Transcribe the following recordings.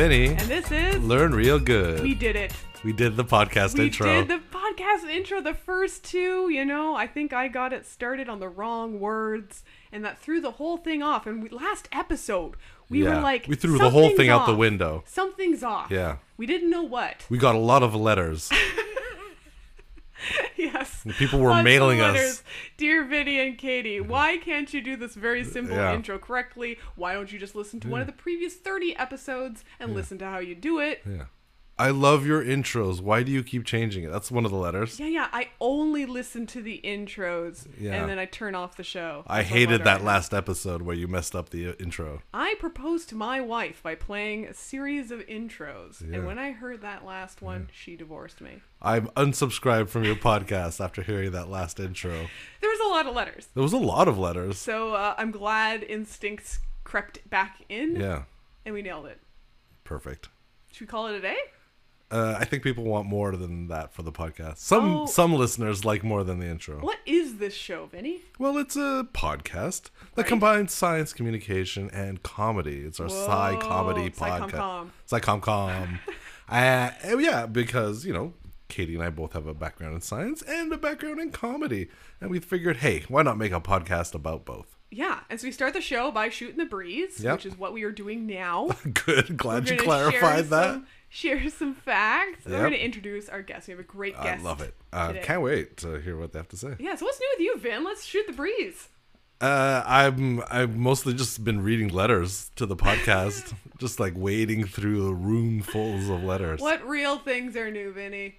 Vinny. And this is Learn real good. We did it. We did the podcast We intro. We did the podcast intro, the first two, you know, I think I got it started on the wrong words and that threw the whole thing off. And we, last episode, we Yeah. were like We threw the whole "Something's thing out the window." Something's off. Yeah. We didn't know what. we got a lot of letters. yes. People were mailing us. Dear Vinny and Katie, mm-hmm. why can't you do this very simple Yeah. intro correctly? Why don't you just listen to one of the previous 30 episodes and listen to how you do it? Yeah. I love your intros. Why do you keep changing it? That's one of the letters. Yeah, yeah. I only listen to the intros Yeah. and then I turn off the show. I hated that last episode where you messed up the uh, intro. I proposed to my wife by playing a series of intros, Yeah. and when I heard that last one, she divorced me. I'm unsubscribed from your podcast after hearing that last intro. There was a lot of letters, There was a lot of letters. so uh, I'm glad instincts crept back in, Yeah. and we nailed it. Perfect. Should we call it a day? Uh, I think people want more than that for the podcast. Some Oh. some listeners like more than the intro. What is this show, Vinny? Well, it's a podcast that Right. combines science communication and comedy. It's our sci comedy podcast. Sci-com-com. uh, yeah, because, you know, Katie and I both have a background in science and a background in comedy. And we figured, hey, why not make a podcast about both? Yeah, and so we start the show by shooting the breeze, Yep. which is what we are doing now. Good. Glad you clarified share that. Some, share some facts. We're going to introduce our guest. We have a great guest. I love it. Uh, can't wait to hear what they have to say. Yeah, so what's new with you, Vin? Let's shoot the breeze. Uh, I'm I've mostly just been reading letters to the podcast, just like wading through a room fulls of letters. What real things are new, Vinny?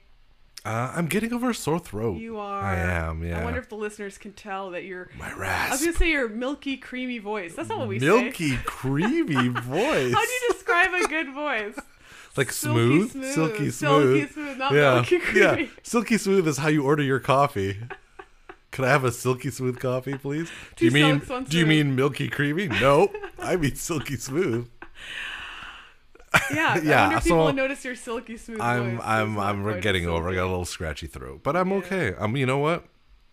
Uh, I'm getting over a sore throat. You are. I am. Yeah. I wonder if the listeners can tell that you're. my rasp. I was gonna say your milky, creamy voice. That's not what we say. milky, creamy voice. How do you describe a good voice? like Silky smooth, smooth. silky Silky smooth. smooth, not yeah, milky yeah. Silky smooth is how you order your coffee. Could I have a silky smooth coffee, please? Do you mean Do you mean milky creamy? No, I mean silky smooth. Yeah. I Yeah, wonder if people so will notice your silky smooth I'm voice. I'm not I'm getting over. I got a little scratchy throat, but I'm okay. Um, you know what?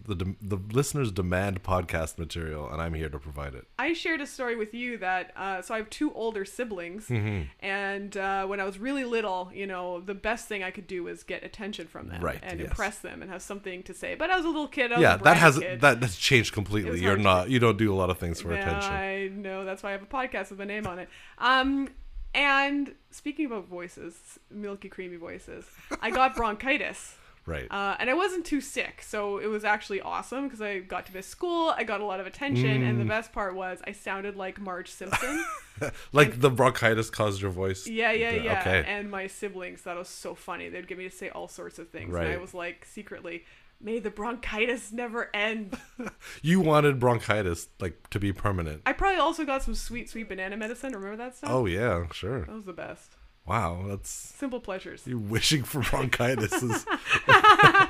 The dem- the listeners demand podcast material, and I'm here to provide it. I shared a story with you that uh, so I have two older siblings, Mm-hmm. and uh, when I was really little, you know, the best thing I could do was get attention from them Right, and yes. impress them and have something to say. But I was a little kid. I was Yeah, that has kid. that that's changed completely. You're not you don't do a lot of things for Yeah, attention. I know. That's why I have a podcast with a name on it. Um, and speaking about voices, milky creamy voices, I got bronchitis. Right. Uh, and I wasn't too sick, so it was actually awesome because I got to miss school. I got a lot of attention, and the Mm. best part was I sounded like Marge Simpson. like the bronchitis caused your voice. yeah, yeah, yeah. Okay. And my siblings thought it was so funny. They'd get me to say all sorts of things, and I was like secretly, "May the bronchitis never end." You wanted bronchitis like to be permanent. I probably also got some sweet, sweet banana medicine. Remember that stuff? Oh yeah, sure. that was the best. Wow, that's Simple pleasures. you wishing for bronchitis is uh,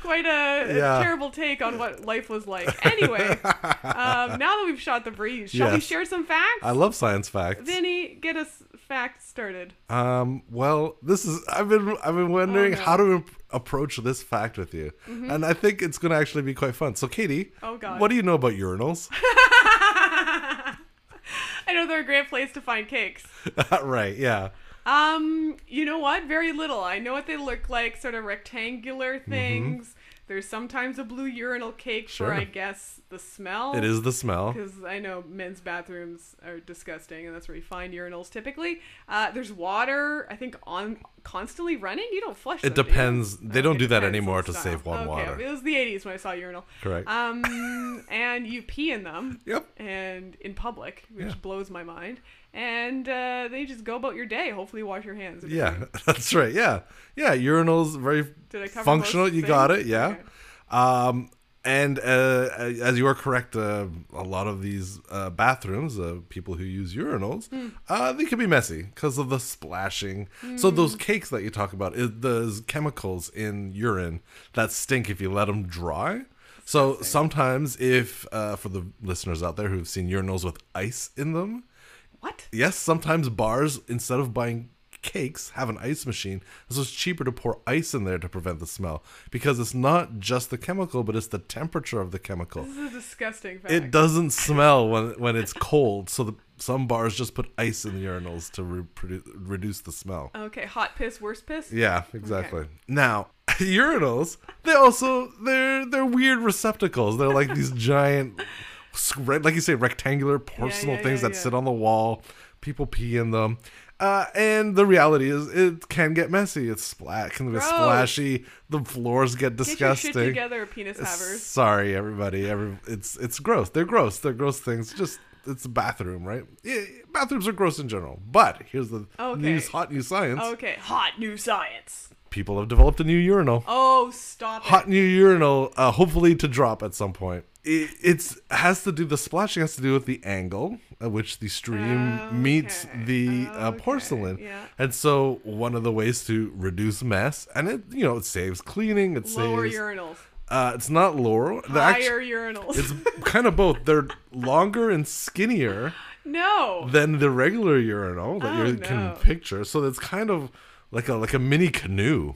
quite a, Yeah. terrible take on what life was like. Anyway, um, now that we've shot the breeze, shall we share some facts? I love science facts. Vinny, get us facts started. Um, well, this is I've been I've been wondering Oh, no. How to imp- approach this fact with you, and I think it's going to actually be quite fun. So, Katie, Oh, God. what do you know about urinals? I know they're a great place to find cakes. right, yeah, Um, you know what? Very little. I know what they look like, sort of rectangular things. There's sometimes a blue urinal cake. Sure. for, I guess, the smell. it is the smell. Because I know men's bathrooms are disgusting, and that's where you find urinals typically. Uh, there's water, I think, on constantly running. You don't flush. It them, do depends. They don't Okay, do that anymore to style. save on okay, water. It was the 80s when I saw urinal. Correct. Um, and you pee in them. Yep. And in public, which Yeah. blows my mind. And uh, then you just go about your day. Hopefully, wash your hands. Yeah, that's right. Yeah, yeah. Urinals very Did I cover functional. You got it. Yeah. Okay. Um, and uh, as you are correct, uh, a lot of these uh, bathrooms, uh, people who use urinals, uh, they can be messy because of the splashing. So those Hmm. cakes that you talk about, those chemicals in urine that stink if you let them dry. So sometimes, if uh, for the listeners out there who've seen urinals with ice in them, What? yes, sometimes bars instead of buying cakes have an ice machine. So it's cheaper to pour ice in there to prevent the smell because it's not just the chemical, but it's the temperature of the chemical. This is a disgusting fact. It doesn't smell when when it's cold. So the some bars just put ice in the urinals to reproduce, reduce the smell. Okay, hot piss, worst piss. Yeah, exactly. Now, urinals, they also they're they're weird receptacles. They're like these giant like you say rectangular personal yeah, things yeah, that yeah. sit on the wall. People pee in them. Uh, and the reality is, it can get messy. It's splat, can get Gross. splashy. The floors get Get disgusting. your shit together, penis havers. Sorry, everybody. Every it's it's gross. They're gross. They're gross things. Just it's a bathroom, right? Yeah, bathrooms are gross in general. But here's the Okay. news, hot new science. Okay, hot new science. People have developed a new urinal. Oh, stop it. Hot new urinal, uh, hopefully to drop at some point. It it's has to do the splashing has to do with the angle at which the stream meets Okay. the uh, Okay, porcelain, yeah. and so one of the ways to reduce mess, and it you know it saves cleaning, it saves Lower saves urinals. uh, it's not lower. Higher urinals. it's kind of both. They're longer and skinnier no. than the regular urinal that Oh, you no. can picture. So it's kind of like a like a mini canoe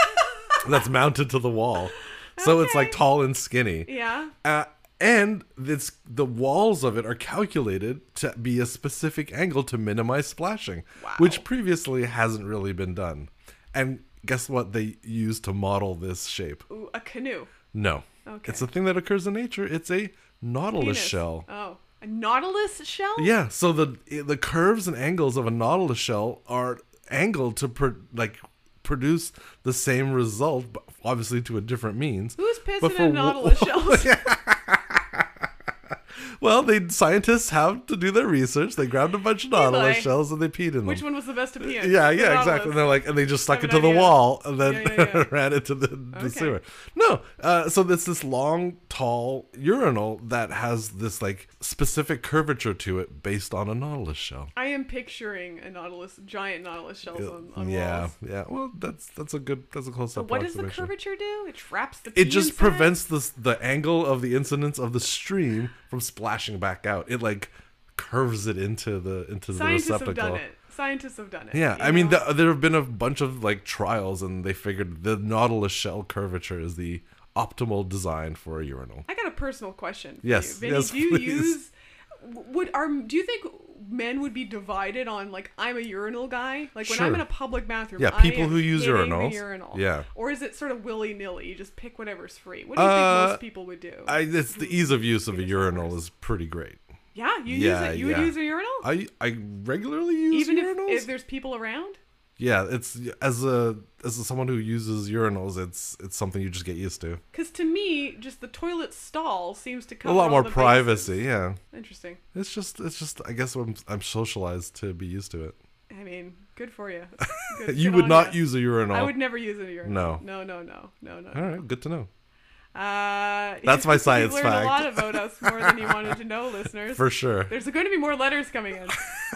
that's mounted to the wall. So it's like tall and skinny. yeah. Uh, and it's the walls of it are calculated to be a specific angle to minimize splashing, Wow. which previously hasn't really been done. And guess what they use to model this shape? Ooh, a canoe. No. Okay. It's a thing that occurs in nature. It's a nautilus Penis. shell. Oh, a nautilus shell. Yeah, so the the curves and angles of a nautilus shell are angled to pro- like produce the same result, but obviously to a different means. Who's But pissing for in wa- nautilus shells? Well, they scientists have to do their research. They grabbed a bunch of nautilus boy. shells and they peed in them. Which one was the best to pee in? Yeah, The yeah, exactly. nautilus. And they're like, and they just stuck Have it an to the idea. wall and then Yeah, yeah, yeah. ran it to the, the Okay. sewer. No, uh, so it's this long, tall urinal that has this like specific curvature to it based on a nautilus shell. I am picturing a nautilus, giant nautilus shells on, on yeah, walls. yeah. Well, that's that's a good that's a close up. what does the curvature do? It traps the. It pee just inside? prevents the the angle of the incidence of the stream from splashing back out. It like curves it into the into the Scientists have receptacle. done it. Scientists have done it. Yeah, I mean, the, there have been a bunch of like trials, and they figured the nautilus shell curvature is the optimal design for a urinal. I got a personal question. For Yes, you. Vinny, yes, do you please. use? Would are do you think men would be divided on like I'm a urinal guy? Like when I'm in a public bathroom, Yeah, people who use urinals. urinal. Yeah. Or is it sort of willy nilly? You just pick whatever's free. What do you Uh, think most people would do? I, it's the ease of use of a urinal is pretty great. yeah, you yeah, use it. You yeah. would use a urinal, I I regularly use even if, if there's people around. Yeah, it's as a as a, someone who uses urinals, it's it's something you just get used to. Because to me, just the toilet stall seems to come. A lot more privacy. bases. Yeah, Interesting. it's just it's just I guess I'm I'm socialized to be used to it. I mean, good for you. Good- you good would not ya. use a urinal. I would never use a urinal. No. No, no, no, no, no. All right, good to know. Uh, That's my science learned fact. a lot about us more than you wanted to know, listeners. For sure. There's going to be more letters coming in.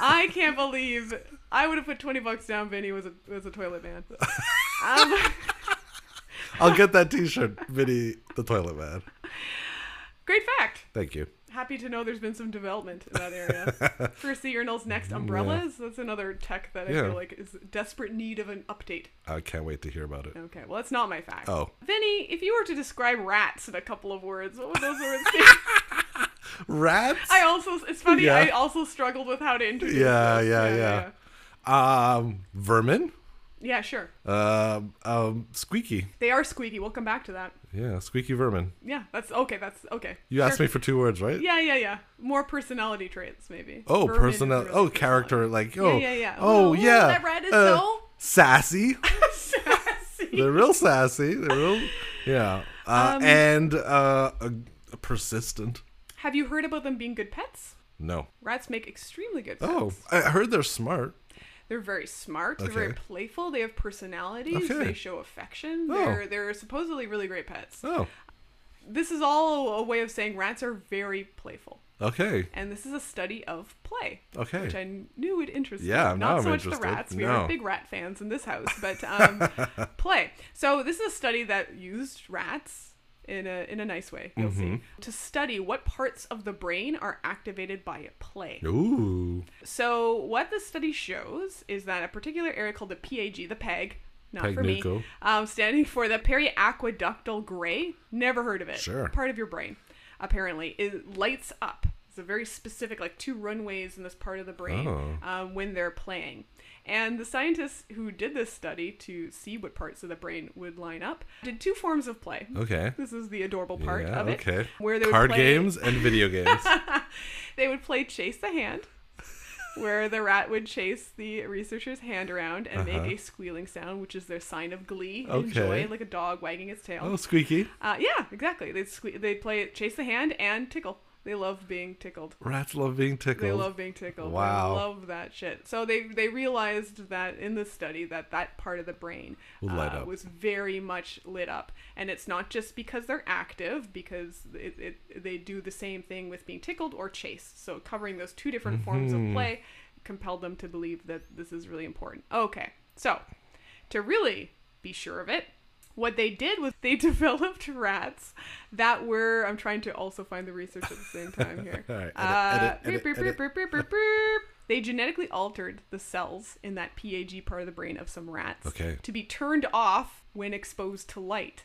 I can't believe I would have put 20 bucks down. Vinny was a was a toilet man. Um, I'll get that T-shirt, Vinny the Toilet Man. great fact. Thank you. Happy to know there's been some development in that area. First, the urinals, next umbrellas. That's another tech that I Yeah. feel like is desperate need of an update. I can't wait to hear about it. Okay, well, that's not my fact. Oh. Vinny, if you were to describe rats in a couple of words, what would those words be? Rats? I also, it's funny, Yeah. I also struggled with how to introduce Yeah, this. yeah, yeah. Um, vermin. Yeah, sure. Um, um, squeaky. They are squeaky. We'll come back to that. Yeah, squeaky vermin. Yeah, that's okay. That's okay. You asked me for two words, right? Yeah, yeah, yeah. More personality traits, maybe. Oh, personal. really Oh, character. Like, oh, yeah, yeah. oh, Oh, yeah. that rat is uh, so- sassy. Sassy. They're real sassy. They're real. Yeah. Uh, Um, and uh, persistent. Have you heard about them being good pets? No. Rats make extremely good pets. Oh, I heard they're smart. They're very smart. Okay. They're very playful. They have personalities. Okay. They show affection. Oh. They're they're supposedly really great pets. Oh, This is all a way of saying rats are very playful. okay. And this is a study of play, Okay. which I knew would interest you. Yeah, Not I'm so much interested. the rats. We No. are big rat fans in this house, but um, play. So this is a study that used rats in a in a nice way. You'll Mm-hmm. see to study what parts of the brain are activated by play. Ooh. So what the study shows is that a particular area called the PAG, the PEG, not for me, um, standing for the periaqueductal gray. Never heard of it. Sure. Part of your brain, apparently, it lights up. It's a very specific, like two runways in this part of the brain Oh. um, when they're playing. And the scientists who did this study to see what parts of the brain would line up did two forms of play. Okay. This is the adorable part yeah, of it. okay. Where they Card play, games and video games. they would play chase the hand, where the rat would chase the researcher's hand around and Uh-huh. make a squealing sound, which is their sign of glee and Okay. joy, like a dog wagging its tail. oh, squeaky. Uh, yeah, exactly. They'd sque- they'd play chase the hand and tickle. They love being tickled. Rats love being tickled. They love being tickled. Wow. They love that shit. So they they realized that in the study that that part of the brain uh, was very much lit up, and it's not just because they're active, because it, it they do the same thing with being tickled or chased. So covering those two different forms of play compelled them to believe that this is really important. Okay, so to really be sure of it. What they did was they developed rats that were. I'm trying to also find the research at the same time here. They genetically altered the cells in that PAG part of the brain of some rats Okay. to be turned off when exposed to light.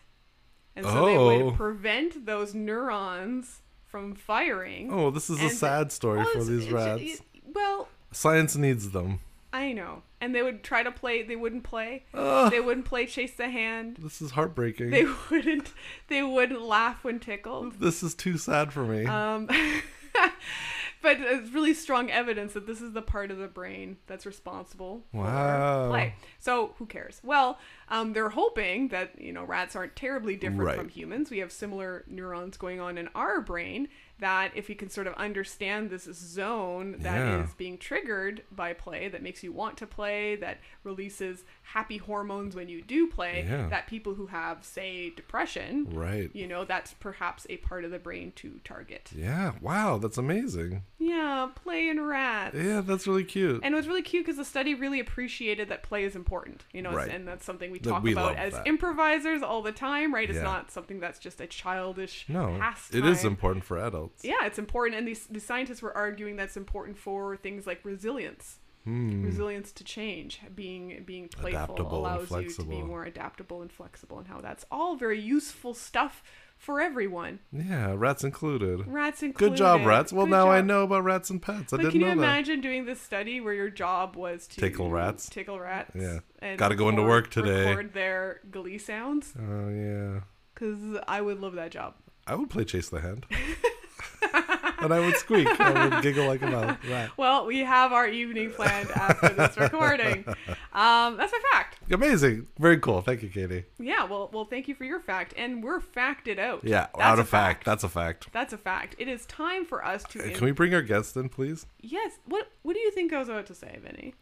And so they would Oh. prevent those neurons from firing. Oh, this is a sad story Well, for these rats. it- well, Science needs them. I know. And they would try to play, they wouldn't play. Ugh, They wouldn't play chase the hand. this is heartbreaking. They wouldn't they wouldn't laugh when tickled. this is too sad for me. Um, but it's really strong evidence that this is the part of the brain that's responsible Wow. for play. So who cares? Well, um, they're hoping that you know rats aren't terribly different Right. from humans. We have similar neurons going on in our brain. That if we can sort of understand this zone that is Yeah. being triggered by play, that makes you want to play, that releases happy hormones when you do play, Yeah. that people who have, say, depression, right. you know, that's perhaps a part of the brain to target. Yeah. Wow, that's amazing. Yeah, play and rats. Yeah, that's really cute. And it was really cute because the study really appreciated that play is important, you know, Right. and that's something we talk we about as that. improvisers all the time, right? It's Yeah. not something that's just a childish no, pastime. it is important for adults. Yeah, it's important, and these the scientists were arguing that's important for things like resilience, Hmm. resilience to change, being being playful Adaptable allows you to be more adaptable and flexible, and how that's all very useful stuff for everyone, Yeah, rats included. rats included. Good job, rats. Well, Good now I know about rats and pets. I But didn't know that. can you imagine doing this study where your job was to Tickle rats? Tickle rats. Yeah. Gotta go into work today. Record their glee sounds. Oh yeah, Because I would love that job. I would play chase the hand, and I would squeak. I would giggle like a mouth. rat. Well, we have our evening planned after this recording. Um, that's a fact. Amazing, very cool. Thank you, Katie. Yeah. Well, well, thank you for your fact, and we're facted out. Yeah, That's out of fact. That's a fact. That's a fact. It is time for us to. Uh, Can we bring our guest in, please? Yes. What What do you think I was about to say, Vinny?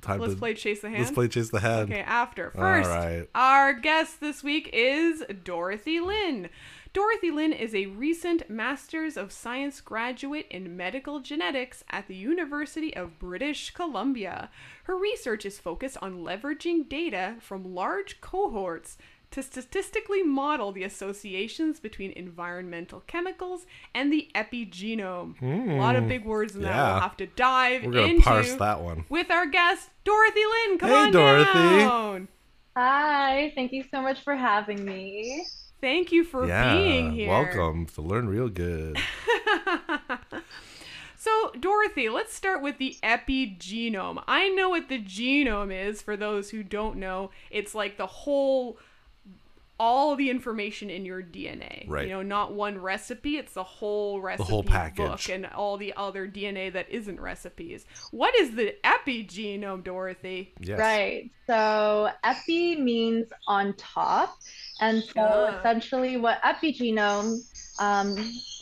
Time Let's to play chase the hand. let's play chase the hand. Okay, after. First, right. our guest this week is Dorothy Lin. Dorothy Lin is a recent Masters of Science graduate in medical genetics at the University of British Columbia. Her research is focused on leveraging data from large cohorts to statistically model the associations between environmental chemicals and the epigenome. A lot of big words in that. Hmm. Yeah. We'll have to dive We're gonna into parse that one. with our guest Dorothy Lin. Come Hey, on Dorothy. down. Hi, thank you so much for having me. Thank you for yeah, being here. welcome to learn real good. So, Dorothy, let's start with the epigenome. I know what the genome is for those who don't know. It's like the whole all the information in your DNA. Right. You know, not one recipe, it's the whole recipe the whole book package. and all the other DNA that isn't recipes. What is the epigenome, Dorothy? Yes. Right. So epi means on top. And so Ah. essentially what epigenome um,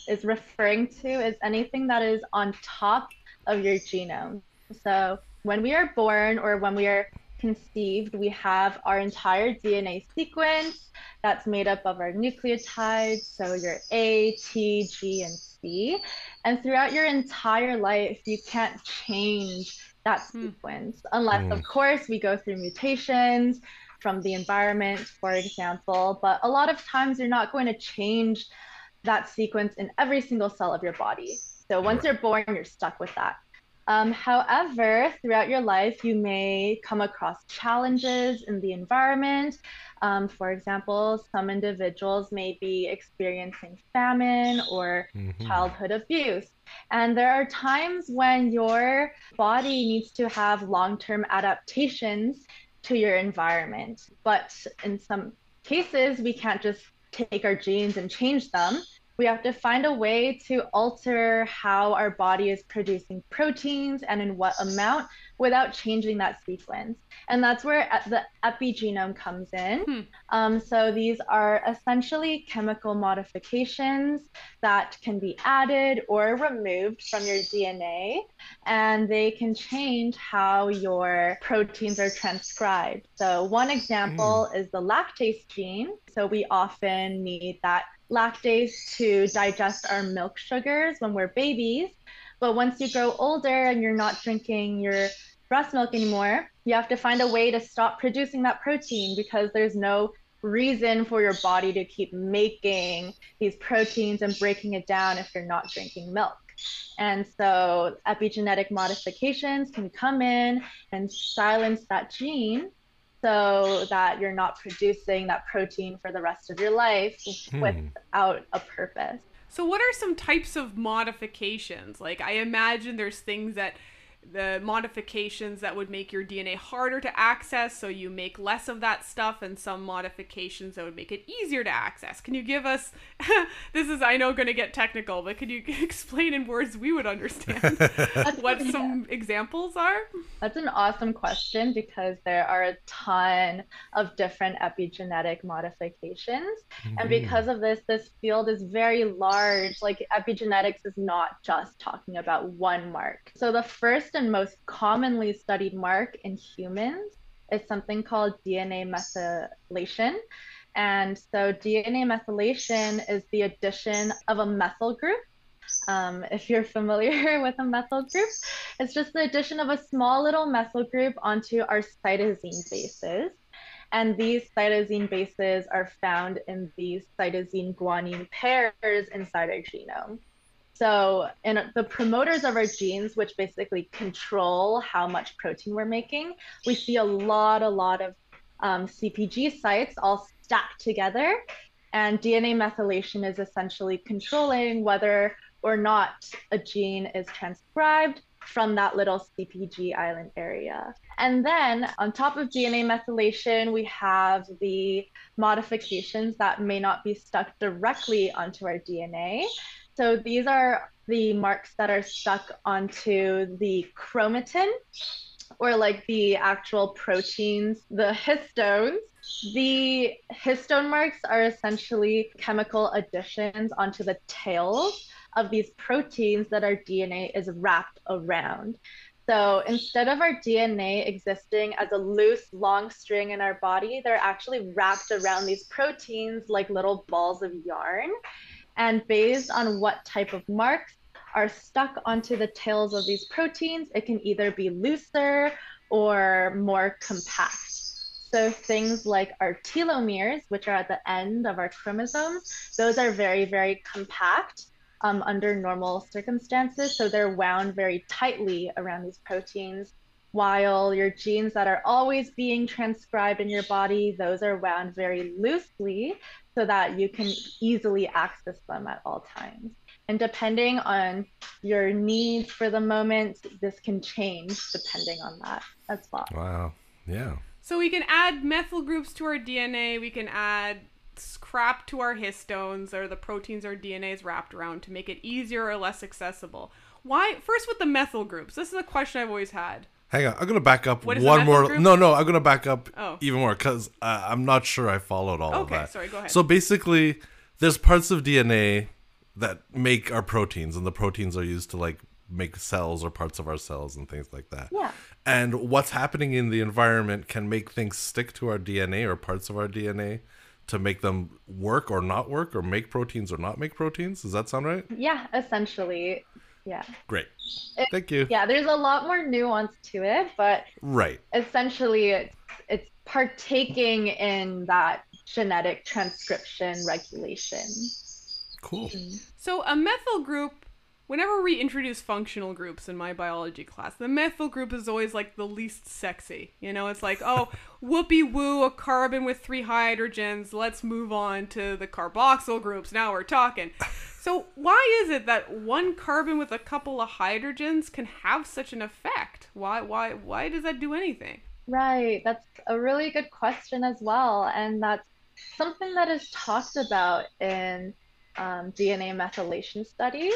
is referring to is anything that is on top of your genome. So when we are born or when we are conceived, we have our entire DNA sequence that's made up of our nucleotides, so your A, T, G, and C. And throughout your entire life, you can't change that Hmm. sequence unless, of course, we go through mutations from the environment, for example. But a lot of times, you're not going to change that sequence in every single cell of your body. So once Right. you're born, you're stuck with that. Um, however, throughout your life, you may come across challenges in the environment. Um, for example, some individuals may be experiencing famine or Mhm. childhood abuse. And there are times when your body needs to have long term adaptations to your environment. But in some cases, we can't just take our genes and change them. We have to find a way to alter how our body is producing proteins and in what amount without changing that sequence. And that's where the epigenome comes in. Hmm. Um, so these are essentially chemical modifications that can be added or removed from your DNA, and they can change how your proteins are transcribed. So, one example is the lactase gene. So, we often need that lactase to digest our milk sugars when we're babies. But once you grow older and you're not drinking your breast milk anymore, you have to find a way to stop producing that protein because there's no reason for your body to keep making these proteins and breaking it down if you're not drinking milk. And so epigenetic modifications can come in and silence that gene so that you're not producing that protein for the rest of your life Hmm. without a purpose. So, what are some types of modifications? Like, I imagine there's things that the modifications that would make your DNA harder to access, so you make less of that stuff, and some modifications that would make it easier to access. Can you give us? this is, I know, going to get technical, but could you explain in words we would understand what some examples are? That's an awesome question because there are a ton of different epigenetic modifications. And mm-hmm. because of this, this field is very large. Like epigenetics is not just talking about one mark. So the first and most commonly studied mark in humans is something called DNA methylation. And so DNA methylation is the addition of a methyl group. Um, if you're familiar with a methyl group, it's just the addition of a small little methyl group onto our cytosine bases. And these cytosine bases are found in these cytosine guanine pairs inside our genome. So, in the promoters of our genes, which basically control how much protein we're making, we see a lot, a lot of um, CPG sites all stacked together. And DNA methylation is essentially controlling whether or not a gene is transcribed from that little CPG island area. And then on top of DNA methylation, we have the modifications that may not be stuck directly onto our DNA. So these are the marks that are stuck onto the chromatin or like the actual proteins, the histones. The histone marks are essentially chemical additions onto the tails of these proteins that our DNA is wrapped around. So instead of our DNA existing as a loose, long string in our body, they're actually wrapped around these proteins like little balls of yarn. And based on what type of marks are stuck onto the tails of these proteins, it can either be looser or more compact. So things like our telomeres, which are at the end of our chromosomes, those are very, very compact um, under normal circumstances. So they're wound very tightly around these proteins, while your genes that are always being transcribed in your body, those are wound very loosely so that you can easily access them at all times. And depending on your needs for the moment, this can change depending on that as well. Wow. Yeah. So we can add methyl groups to our DNA. We can add scrap to our histones or the proteins our DNA is wrapped around to make it easier or less accessible. Why? First, with the methyl groups. This is a question I've always had. Hang on, I'm gonna back up What is one more. group? No, no, I'm gonna back up Oh. even more because uh, I'm not sure I followed all of that. Okay, that. sorry, go ahead. So basically, there's parts of DNA that make our proteins, and the proteins are used to like make cells or parts of our cells and things like that. Yeah. And what's happening in the environment can make things stick to our DNA or parts of our DNA to make them work or not work or make proteins or not make proteins. Does that sound right? Yeah, essentially. Yeah. Great. It- Thank you. Yeah, there's a lot more nuance to it, but Right. essentially it's, it's partaking in that genetic transcription regulation. Cool. So a methyl group whenever we introduce functional groups in my biology class, the methyl group is always like the least sexy. You know, it's like, oh, whoopee woo, a carbon with three hydrogens. Let's move on to the carboxyl groups. Now we're talking. So, why is it that one carbon with a couple of hydrogens can have such an effect? Why why why does that do anything? Right, that's a really good question as well, and that's something that is talked about in um, DNA methylation studies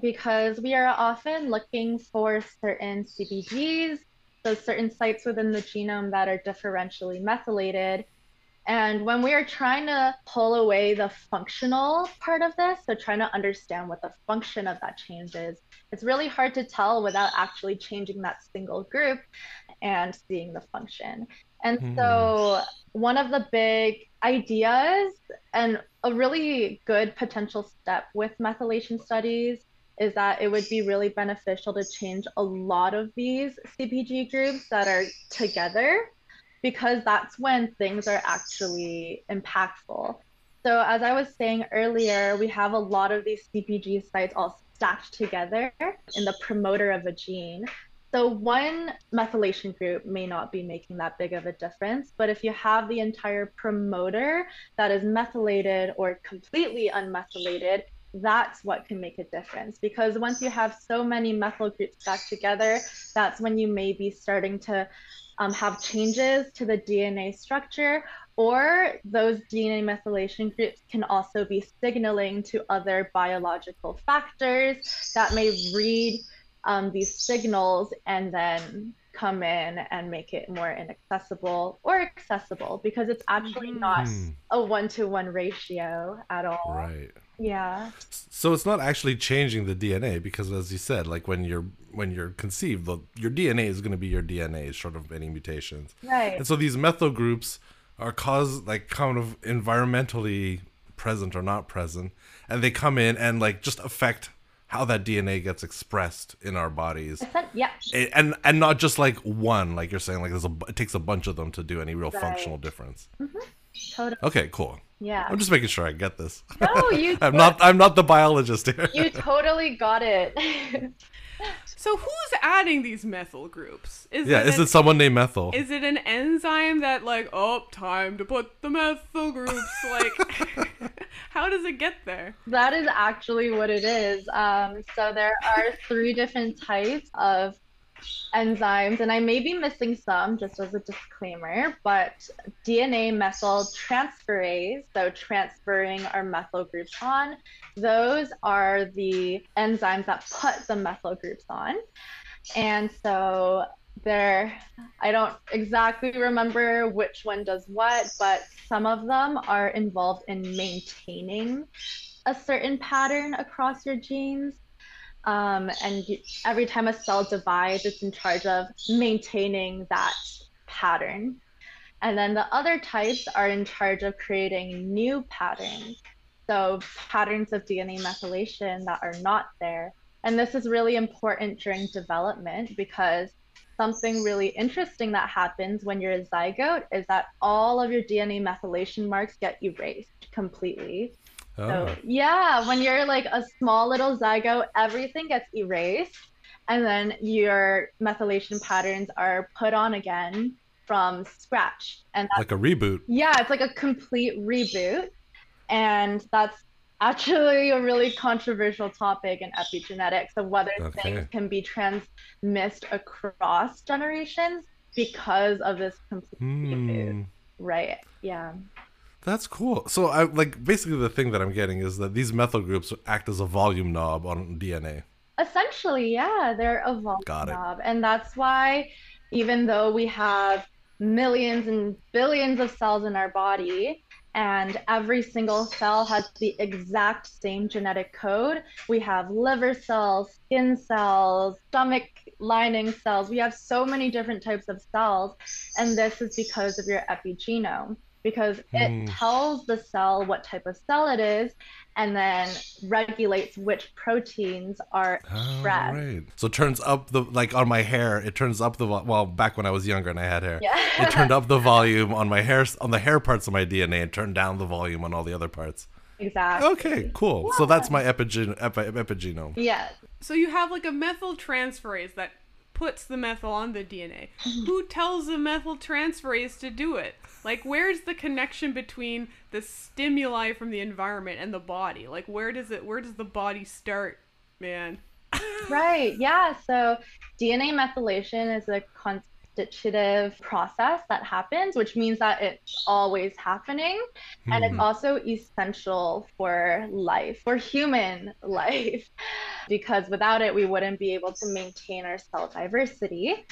because we are often looking for certain CPGs, so certain sites within the genome that are differentially methylated. And when we are trying to pull away the functional part of this, so trying to understand what the function of that change is, it's really hard to tell without actually changing that single group and seeing the function. And mm. so, one of the big ideas and a really good potential step with methylation studies is that it would be really beneficial to change a lot of these CPG groups that are together because that's when things are actually impactful. So, as I was saying earlier, we have a lot of these CPG sites all stacked together in the promoter of a gene. So one methylation group may not be making that big of a difference, but if you have the entire promoter that is methylated or completely unmethylated, that's what can make a difference. Because once you have so many methyl groups back together, that's when you may be starting to um, have changes to the DNA structure, or those DNA methylation groups can also be signaling to other biological factors that may read um, these signals and then come in and make it more inaccessible or accessible because it's actually mm-hmm. not mm. a one-to-one ratio at all right yeah so it's not actually changing the dna because as you said like when you're when you're conceived the, your dna is going to be your dna short of any mutations right and so these methyl groups are caused like kind of environmentally present or not present and they come in and like just affect how that DNA gets expressed in our bodies. Yeah. And and not just like one, like you're saying, like there's a it takes a bunch of them to do any real right. functional difference. Mm-hmm. Totally. Okay, cool. Yeah. I'm just making sure I get this. No, you. I'm not. I'm not the biologist here. you totally got it. So who's adding these methyl groups? Is yeah, it is an, it someone named methyl? Is it an enzyme that like, oh, time to put the methyl groups? Like, how does it get there? That is actually what it is. Um, so there are three different types of enzymes, and I may be missing some just as a disclaimer, but DNA methyl transferase, so transferring our methyl groups on, those are the enzymes that put the methyl groups on. And so there, I don't exactly remember which one does what, but some of them are involved in maintaining a certain pattern across your genes. Um, and every time a cell divides, it's in charge of maintaining that pattern. And then the other types are in charge of creating new patterns. So, patterns of DNA methylation that are not there. And this is really important during development because something really interesting that happens when you're a zygote is that all of your DNA methylation marks get erased completely. Oh. So, yeah, when you're like a small little zygote, everything gets erased, and then your methylation patterns are put on again from scratch. And like a reboot. Yeah, it's like a complete reboot, and that's actually a really controversial topic in epigenetics of whether okay. things can be transmissed across generations because of this complete mm. reboot. Right. Yeah. That's cool. So I like basically the thing that I'm getting is that these methyl groups act as a volume knob on DNA. Essentially, yeah, they're a volume knob. And that's why even though we have millions and billions of cells in our body and every single cell has the exact same genetic code, we have liver cells, skin cells, stomach lining cells. We have so many different types of cells, and this is because of your epigenome because it mm. tells the cell what type of cell it is and then regulates which proteins are expressed. Oh, right. So it turns up the like on my hair, it turns up the well back when I was younger and I had hair. Yeah. it turned up the volume on my hair on the hair parts of my DNA and turned down the volume on all the other parts. Exactly. Okay, cool. So that's my epigen- epi- epigenome. Yeah. So you have like a methyl transferase that puts the methyl on the DNA. Who tells the methyl transferase to do it? Like, where's the connection between the stimuli from the environment and the body? Like, where does it? Where does the body start, man? Right. Yeah. So DNA methylation is a constitutive process that happens, which means that it's always happening. And it's hmm. also essential for life, for human life, because without it, we wouldn't be able to maintain our cell diversity.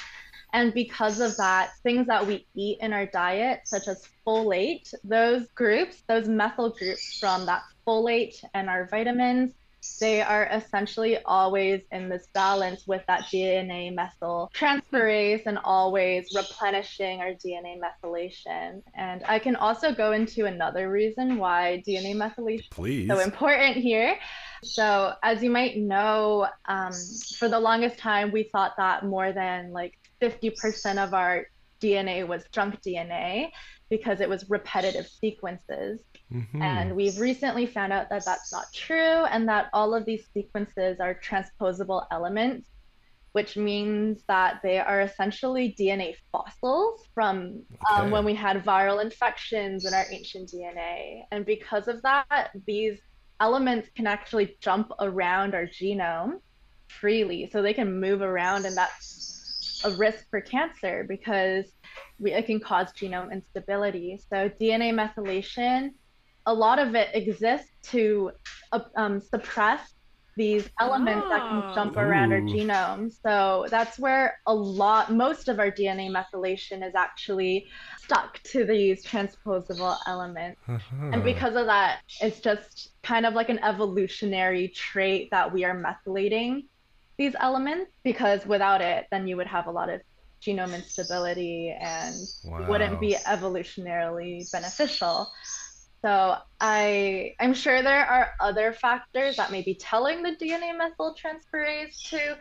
And because of that, things that we eat in our diet, such as folate, those groups, those methyl groups from that folate and our vitamins, they are essentially always in this balance with that DNA methyl transferase and always replenishing our DNA methylation. And I can also go into another reason why DNA methylation Please. so important here. So, as you might know, um, for the longest time, we thought that more than like 50% of our DNA was junk DNA because it was repetitive sequences. Mhm. And we've recently found out that that's not true and that all of these sequences are transposable elements, which means that they are essentially DNA fossils from um, when we had viral infections in our ancient DNA. And because of that, these elements can actually jump around our genome freely. So they can move around, and that's a risk for cancer because we, it can cause genome instability. So DNA methylation, a lot of it exists to uh, um, suppress these elements that Ah. can jump around our genome. So that's where a lot, most of our DNA methylation is actually stuck to these transposable elements. Uh-huh. And because of that, it's just kind of like an evolutionary trait that we are methylating these elements because without it, then you would have a lot of genome instability and it wouldn't be evolutionarily beneficial. So I I'm sure there are other factors that may be telling the DNA methyltransferase to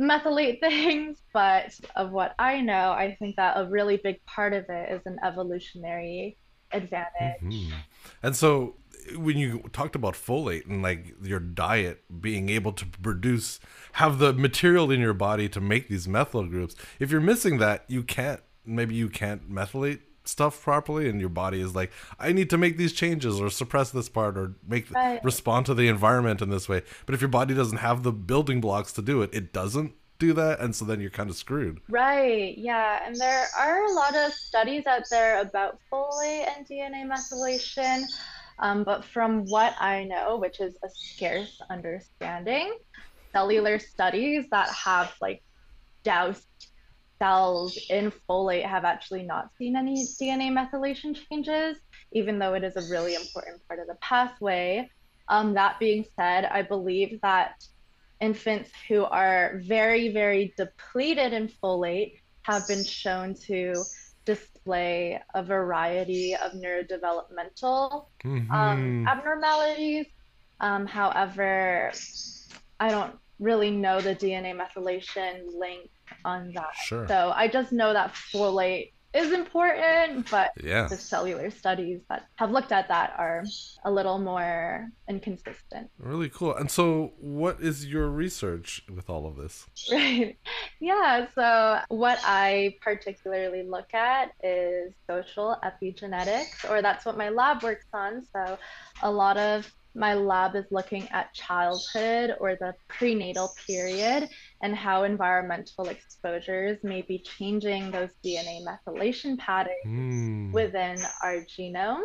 methylate things, but of what I know, I think that a really big part of it is an evolutionary advantage. Mhm. And so when you talked about folate and like your diet being able to produce have the material in your body to make these methyl groups, if you're missing that, you can't maybe you can't methylate stuff properly and your body is like I need to make these changes or suppress this part or make Right. respond to the environment in this way. But if your body doesn't have the building blocks to do it, it doesn't do that and so then you're kind of screwed. Right, yeah, and there are a lot of studies out there about folate and DNA methylation, um, but from what I know, which is a scarce understanding, cellular studies that have like doused cells in folate have actually not seen any DNA methylation changes, even though it is a really important part of the pathway. Um, that being said, I believe that infants who are very, very depleted in folate have been shown to display a variety of neurodevelopmental um, Mhm. abnormalities. Um, however, I don't really know the DNA methylation link on that. Sure. So I just know that folate is important, but Yeah. the cellular studies that have looked at that are a little more inconsistent. Really cool. And so what is your research with all of this? Right. Yeah. So, what I particularly look at is social epigenetics, or that's what my lab works on. So, a lot of my lab is looking at childhood or the prenatal period and how environmental exposures may be changing those DNA methylation patterns Hmm. within our genome.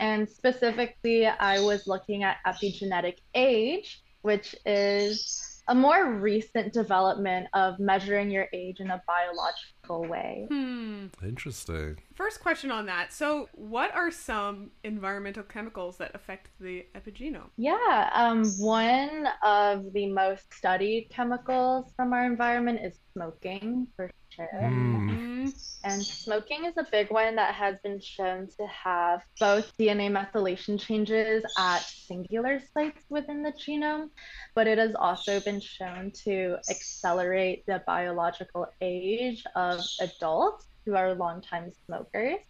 And specifically, I was looking at epigenetic age, which is a more recent development of measuring your age in a biological way. Hmm. Interesting. First question on that. So, what are some environmental chemicals that affect the epigenome? Yeah, um, one of the most studied chemicals from our environment is smoking, for sure. Mm, And smoking is a big one that has been shown to have both DNA methylation changes at singular sites within the genome, but it has also been shown to accelerate the biological age of adults who are longtime smokers.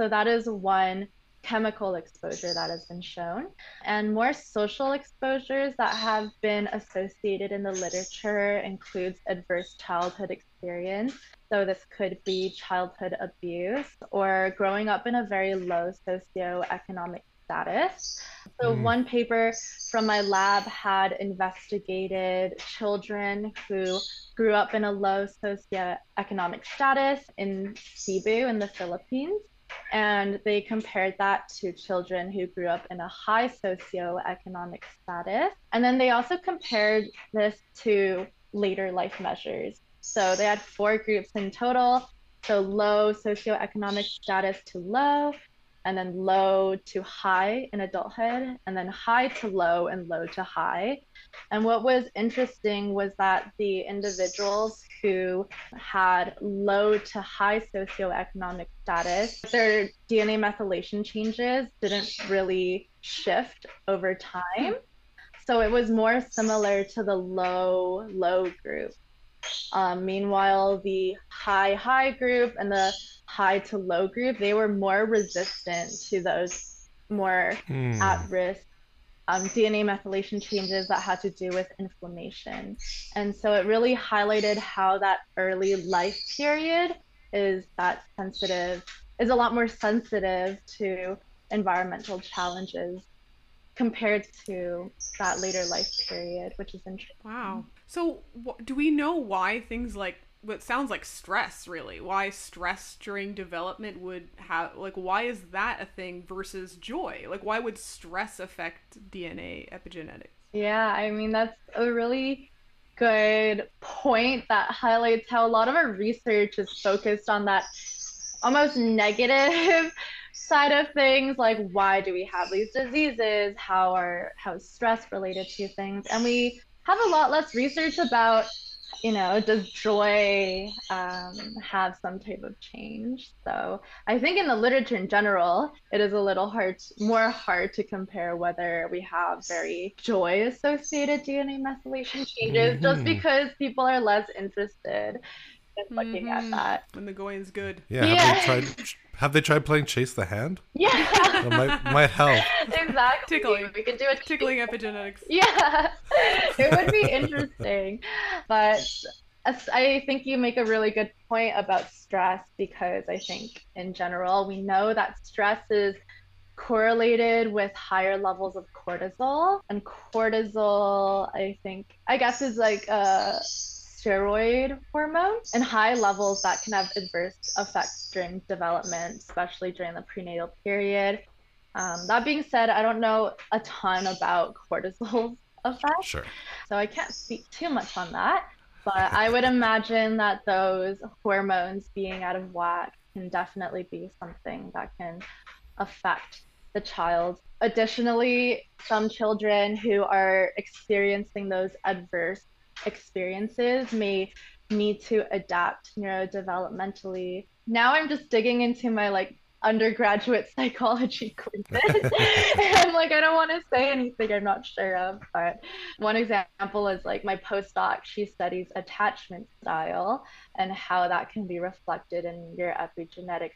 So that is one chemical exposure that has been shown, and more social exposures that have been associated in the literature includes adverse childhood experience. So this could be childhood abuse or growing up in a very low socioeconomic status. So, mm. one paper from my lab had investigated children who grew up in a low socioeconomic status in Cebu in the Philippines. And they compared that to children who grew up in a high socioeconomic status. And then they also compared this to later life measures. So they had four groups in total. So low socioeconomic status to low, and then low to high in adulthood, and then high to low and low to high. And what was interesting was that the individuals who had low to high socioeconomic status, their DNA methylation changes didn't really shift over time. So it was more similar to the low, low group. Um, meanwhile, the high, high group and the high to low group, they were more resistant to those more mm. at risk um, DNA methylation changes that had to do with inflammation. And so it really highlighted how that early life period is that sensitive, is a lot more sensitive to environmental challenges compared to that later life period, which is interesting. Wow. So, wh- do we know why things like what sounds like stress really. Why stress during development would have like why is that a thing versus joy? Like why would stress affect dna epigenetics? Yeah i mean that's a really good point that highlights how a lot of our research is focused on that almost negative side of things like why do we have these diseases? How are how stress related to things? And we have a lot less research about you know, does joy um, have some type of change? So I think in the literature in general, it is a little hard, more hard to compare whether we have very joy associated DNA methylation changes mm-hmm. just because people are less interested in looking mm-hmm. at that. When the going's good. Yeah. yeah. Have, they tried, have they tried playing Chase the Hand? Yeah. that might, might help. Exactly. Tickling. We could do a tickling epigenetics. Yeah. it would be interesting. But I think you make a really good point about stress because I think in general, we know that stress is correlated with higher levels of cortisol. And cortisol, I think, I guess, is like a steroid hormone and high levels that can have adverse effects during development, especially during the prenatal period. Um, that being said, I don't know a ton about cortisol effects. Sure. So I can't speak too much on that. But I would imagine that those hormones being out of whack can definitely be something that can affect the child. Additionally, some children who are experiencing those adverse experiences may need to adapt neurodevelopmentally. Now I'm just digging into my like undergraduate psychology courses. and like I don't want to say anything I'm not sure of, but one example is like my postdoc, she studies attachment style and how that can be reflected in your epigenetics.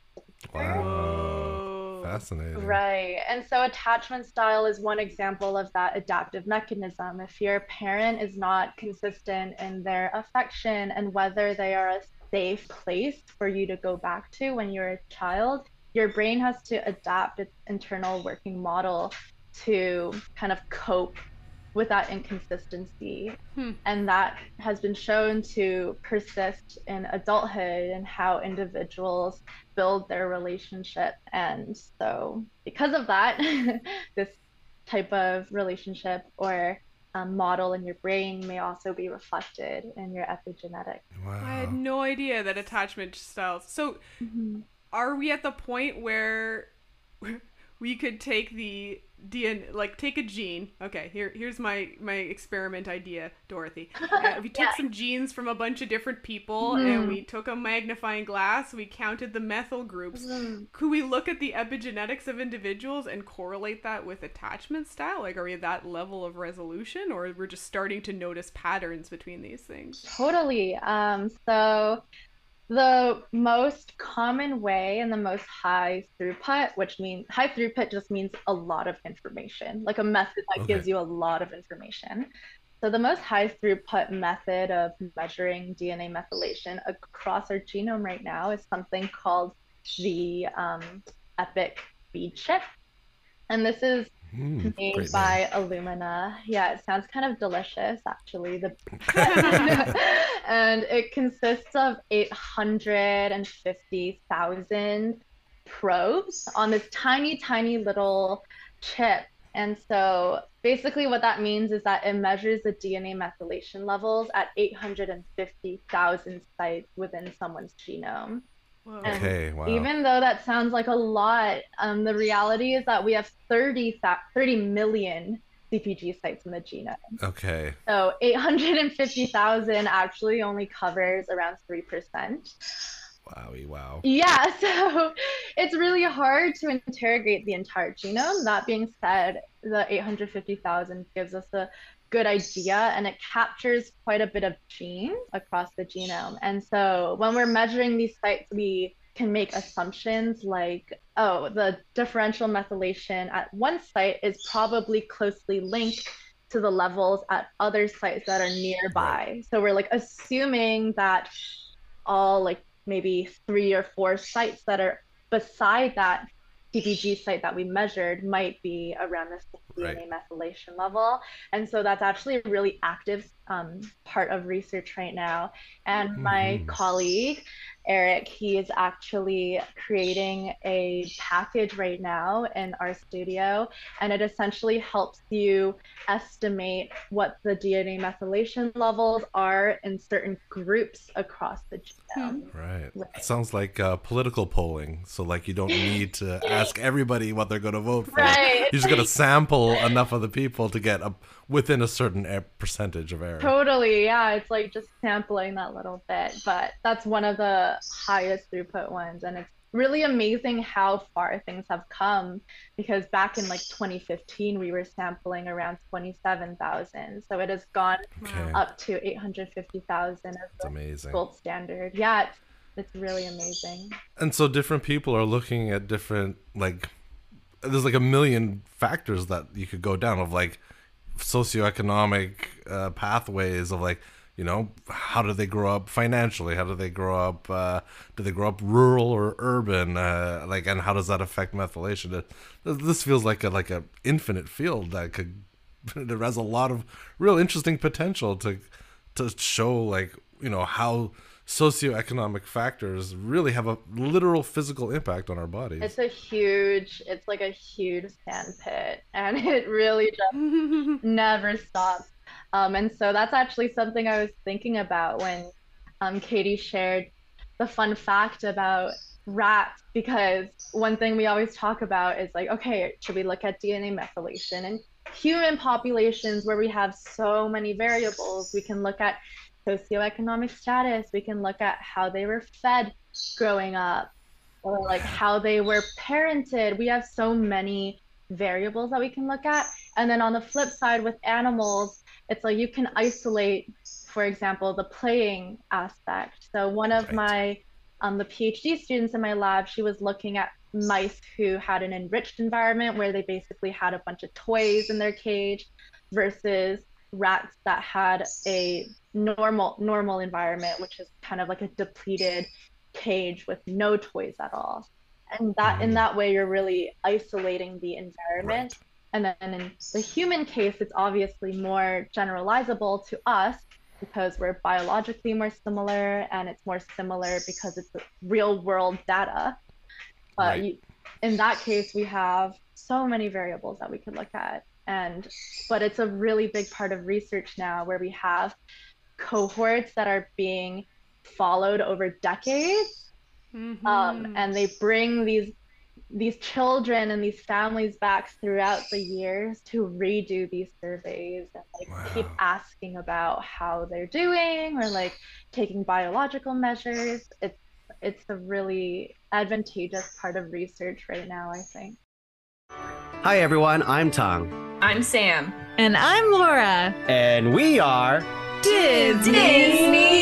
Wow. Fascinating. Right. And so attachment style is one example of that adaptive mechanism. If your parent is not consistent in their affection and whether they are a safe place for you to go back to when you're a child, your brain has to adapt its internal working model to kind of cope with that inconsistency. Hmm. And that has been shown to persist in adulthood and how individuals build their relationship. And so, because of that, this type of relationship or um, model in your brain may also be reflected in your epigenetics. Wow. I had no idea that attachment styles. So, mm-hmm are we at the point where we could take the DNA, like take a gene. Okay, here here's my my experiment idea, Dorothy. Uh, we took yeah. some genes from a bunch of different people, mm. and we took a magnifying glass. We counted the methyl groups. Mm. Could we look at the epigenetics of individuals and correlate that with attachment style? Like, are we at that level of resolution, or we're just starting to notice patterns between these things? Totally. Um. So the most common way and the most high throughput, which means high throughput just means a lot of information, like a method that Okay. gives you a lot of information. So the most high throughput method of measuring DNA methylation across our genome right now is something called the um, EPIC bead chip. And this is Hmm, made by Illumina. Yeah, it sounds kind of delicious, actually. The and it consists of 850,000 probes on this tiny, tiny little chip. And so basically, what that means is that it measures the DNA methylation levels at 850,000 sites within someone's genome. Whoa. Okay, wow. Even though that sounds like a lot, um, the reality is that we have 30, 30 million CPG sites in the genome. okay. So 850,000 actually only covers around 3%. Wowie wow. Yeah, so it's really hard to interrogate the entire genome. That being said, the 850,000 gives us a good idea and it captures quite a bit of genes across the genome. And so when we're measuring these sites, we can make assumptions like, oh, the differential methylation at one site is probably closely linked to the levels at other sites that are nearby. So we're like assuming that all like maybe three or four sites that are beside that CPG site that we measured might be around this Right. DNA methylation level. And so that's actually a really active um, part of research right now. And my Mhm. colleague, Eric, he is actually creating a package right now in RStudio, and it essentially helps you estimate what the DNA methylation levels are in certain groups across the genome. Right. Right. It sounds like uh, political polling. So, like, you don't need to ask everybody what they're going to vote for. Right. You're just going to sample enough of the people to get a, within a certain percentage of error. Totally, yeah. It's like just sampling that little bit, but that's one of the highest throughput ones. And it's really amazing how far things have come because back in like 2015, we were sampling around 27,000. So it has gone Okay. up to 850,000 as the amazing. gold standard. Yeah, it's, it's really amazing. And so different people are looking at different like there's like a million factors that you could go down of like socioeconomic uh, pathways of like you know how do they grow up financially? How do they grow up uh, do they grow up rural or urban? Uh, like and how does that affect methylation? This feels like a like a infinite field that could there has a lot of real interesting potential to to show like you know how socioeconomic factors really have a literal physical impact on our bodies. It's a huge, it's like a huge sand pit, and it really just never stops. Um, and so that's actually something I was thinking about when um, Katie shared the fun fact about rats, because one thing we always talk about is like, okay, should we look at DNA methylation and human populations where we have so many variables? We can look at socioeconomic status, we can look at how they were fed growing up, or like how they were parented. We have so many variables that we can look at. And then on the flip side with animals, it's like you can isolate, for example, the playing aspect. So one of Right. my um, the PhD students in my lab, she was looking at mice who had an enriched environment where they basically had a bunch of toys in their cage versus rats that had a normal normal environment, which is kind of like a depleted cage with no toys at all. And that in Mm. that way you're really isolating the environment. And then in the human case, it's obviously more generalizable to us because we're biologically more similar and it's more similar because it's real world data. But Right. you, in that case, we have so many variables that we could look at. And but it's a really big part of research now where we have cohorts that are being followed over decades Mhm. um, and they bring these these children and these families back throughout the years to redo these surveys and like keep asking about how they're doing or like taking biological measures. It's it's a really advantageous part of research right now i think Hi everyone, I'm Tong, I'm Sam. And I'm Laura. and we are Disney,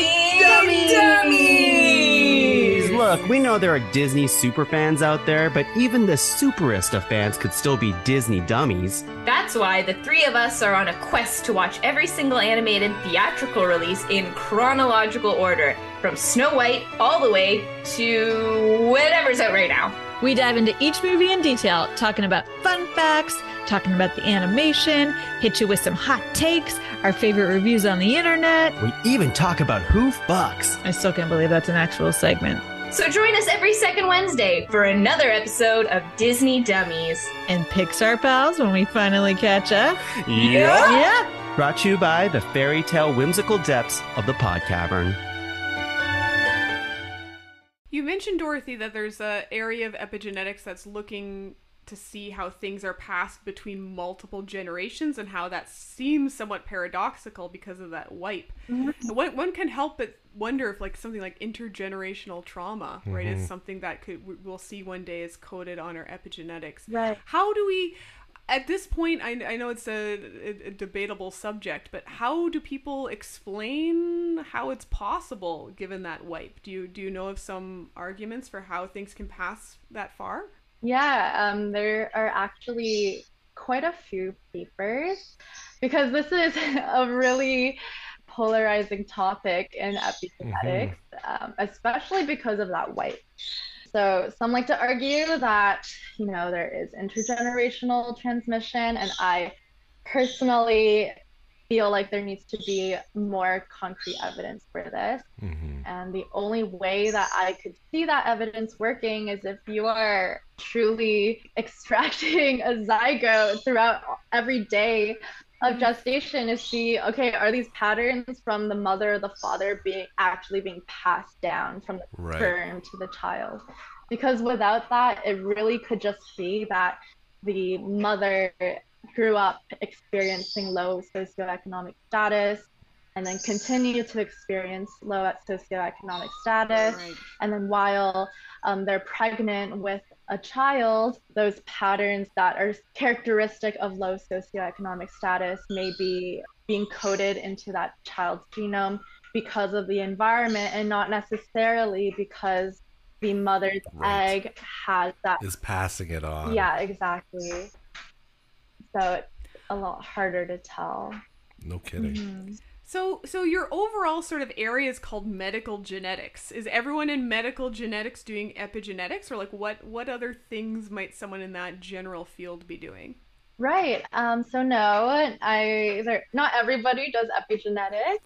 Dummies. Look, we know there are Disney superfans out there, but even the superest of fans could still be Disney dummies. That's why the three of us are on a quest to watch every single animated theatrical release in chronological order, from Snow White all the way to whatever's out right now. We dive into each movie in detail, talking about fun facts, talking about the animation, hit you with some hot takes, our favorite reviews on the internet. We even talk about who fucks. I still can't believe that's an actual segment. So join us every second Wednesday for another episode of Disney Dummies. And Pixar pals when we finally catch up. Yeah. Yeah. Brought to you by the fairy tale whimsical depths of the Pod Cavern. You mentioned Dorothy that there's a area of epigenetics that's looking to see how things are passed between multiple generations and how that seems somewhat paradoxical because of that wipe. Mm-hmm. One, one can help but wonder if like something like intergenerational trauma, right, is something that could we'll see one day is coded on our epigenetics. Right. How do we at this point I, I know it's a, a, a debatable subject but how do people explain how it's possible given that wipe? Do you do you know of some arguments for how things can pass that far? Yeah, um, there are actually quite a few papers because this is a really polarizing topic in epigenetics, um, especially because of that wipe. So some like to argue that, you know, there is intergenerational transmission, and I personally feel like there needs to be more concrete evidence for this. Mhm. And the only way that I could see that evidence working is if you are truly extracting a zygote throughout every day of gestation is see, okay, are these patterns from the mother or the father being actually being passed down from the Right. sperm to the child? Because without that, it really could just be that the mother grew up experiencing low socioeconomic status and then continue to experience low socioeconomic status. right And then while um, they're pregnant with a child, those patterns that are characteristic of low socioeconomic status may be being coded into that child's genome because of the environment and not necessarily because the mother's Right. egg has that. Is passing it on. Yeah, exactly. So it's a lot harder to tell. No kidding. Mm-hmm. So so your overall sort of area is called medical genetics is everyone in medical genetics doing epigenetics or like what what other things might someone in that general field be doing Right. Um, so no, I there, not everybody does epigenetics.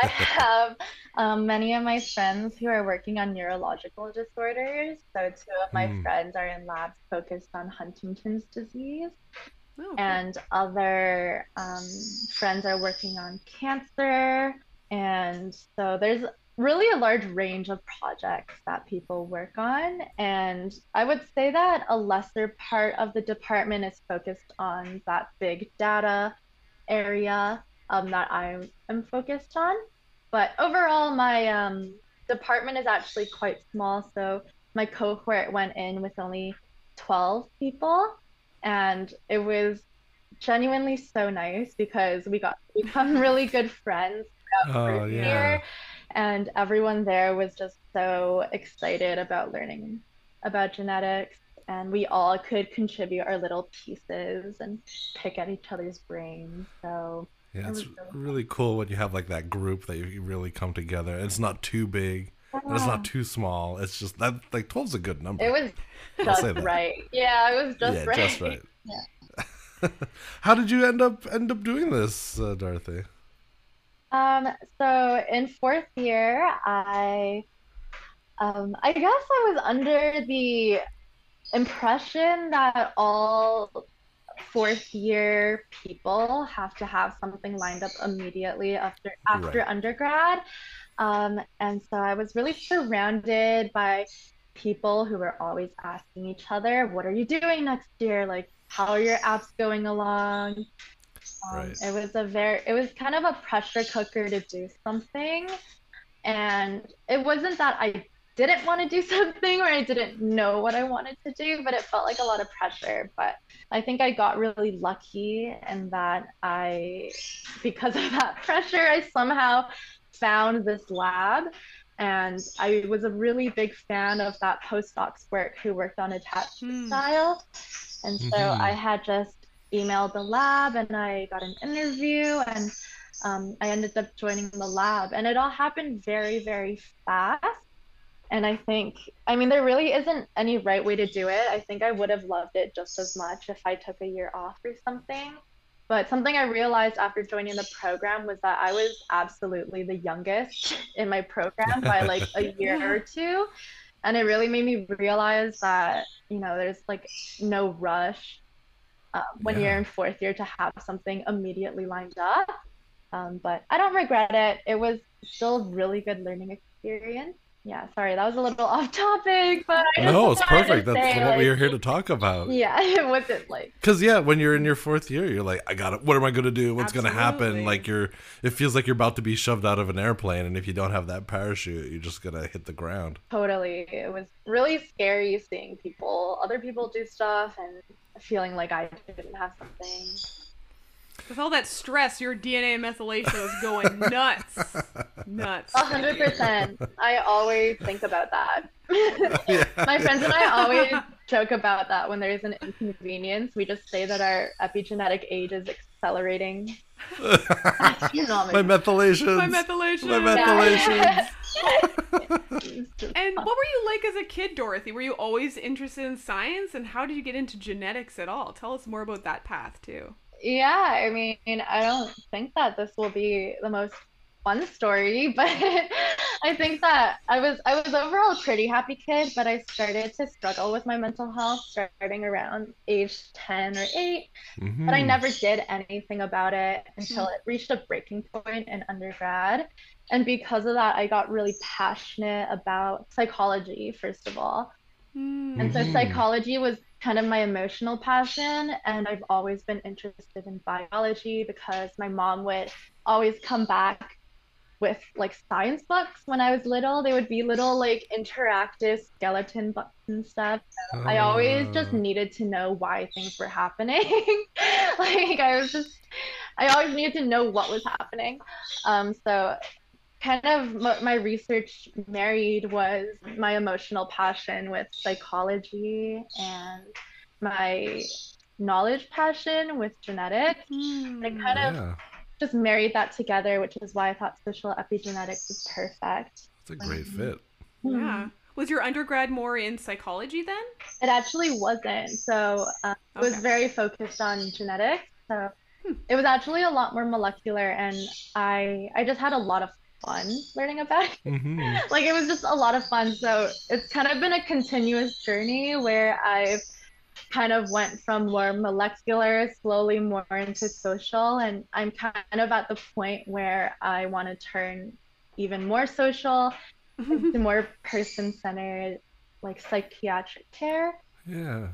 I have um, many of my friends who are working on neurological disorders. So two of my Hmm. friends are in labs focused on Huntington's disease, oh, okay. and other um, friends are working on cancer. And so there's really a large range of projects that people work on. And I would say that a lesser part of the department is focused on that big data area um, that I am focused on. But overall, my um, department is actually quite small. So my cohort went in with only 12 people. And it was genuinely so nice because we got to become really good friends Oh yeah. year, and everyone there was just so excited about learning about genetics and we all could contribute our little pieces and pick at each other's brains so Yeah, it's really cool when you have like that group that you really come together. It's not too big. And it's not too small. It's just that like 12's a good number. it was just right yeah it was just yeah, right just right. Yeah. How did you end up end up doing this, uh, Dorothy? Um, so in fourth year, I, um, I guess I was under the impression that all fourth year people have to have something lined up immediately after after Right. undergrad. Um, and so I was really surrounded by people who were always asking each other, "What are you doing next year? Like, how are your apps going along?" Um, Right. It was a very, it was kind of a pressure cooker to do something. And it wasn't that I didn't want to do something or I didn't know what I wanted to do, but it felt like a lot of pressure. But I think I got really lucky in that I, because of that pressure, I somehow found this lab And I was a really big fan of that postdoc's work who worked on attachment Hmm. style. And so Mhm. I had just emailed the lab and I got an interview and um, I ended up joining the lab. And it all happened very, very fast. And I think, I mean, there really isn't any right way to do it. I think I would have loved it just as much if I took a year off or something. But something I realized after joining the program was that I was absolutely the youngest in my program by like a year or two. And it really made me realize that, you know, there's like no rush uh, when Yeah. you're in fourth year to have something immediately lined up. Um, but I don't regret it. It was still a really good learning experience. Yeah, sorry, that was a little off topic, but I No, it's perfect. That's say, what like, we are here to talk about. Yeah, it wasn't like Because yeah, when you're in your fourth year, you're like, I got it. What am I going to do? What's going to happen? Like you're, it feels like you're about to be shoved out of an airplane, and if you don't have that parachute, you're just gonna hit the ground. totally. It was really scary seeing people, other people do stuff, and feeling like I didn't have something. With all that stress, your DNA methylation is going nuts. nuts. A hundred percent. I always think about that. Yeah. My friends and I always joke about that when there's an inconvenience. We just say that our epigenetic age is accelerating. My methylation. My methylation. My methylation. And what were you like as a kid, Dorothy? Were you always interested in science? And how did you get into genetics at all? Tell us more about that path, too. Yeah, I mean, I don't think that this will be the most fun story, but I think that I was I was overall a pretty happy kid, but I started to struggle with my mental health starting around age 10 or 8, but I Mhm. never did anything about it until it reached a breaking point in undergrad. And because of that, I got really passionate about psychology, first of all. Hmm. And so Mhm. psychology was kind of my emotional passion. And I've always been interested in biology because my mom would always come back with like science books when I was little. They would be little like interactive skeleton books and stuff. I always just Oh. needed to know why things were happening. like I was just, I always needed to know what was happening. Um, so kind of what my research married was my emotional passion with psychology and my knowledge passion with genetics. Hmm. I kind of just married that together, which is why I thought social epigenetics was perfect. it's a great fit. Yeah. Was your undergrad more in psychology then? It actually wasn't. So uh, it was very focused on genetics. So Hmm. it was actually a lot more molecular, and I I just had a lot of fun learning about it. hmm like it was just a lot of fun. So it's kind of been a continuous journey where I've kind of went from more molecular, slowly more into social, and I'm kind of at the point where I want to turn even more social to more person-centered, like psychiatric care. Yeah,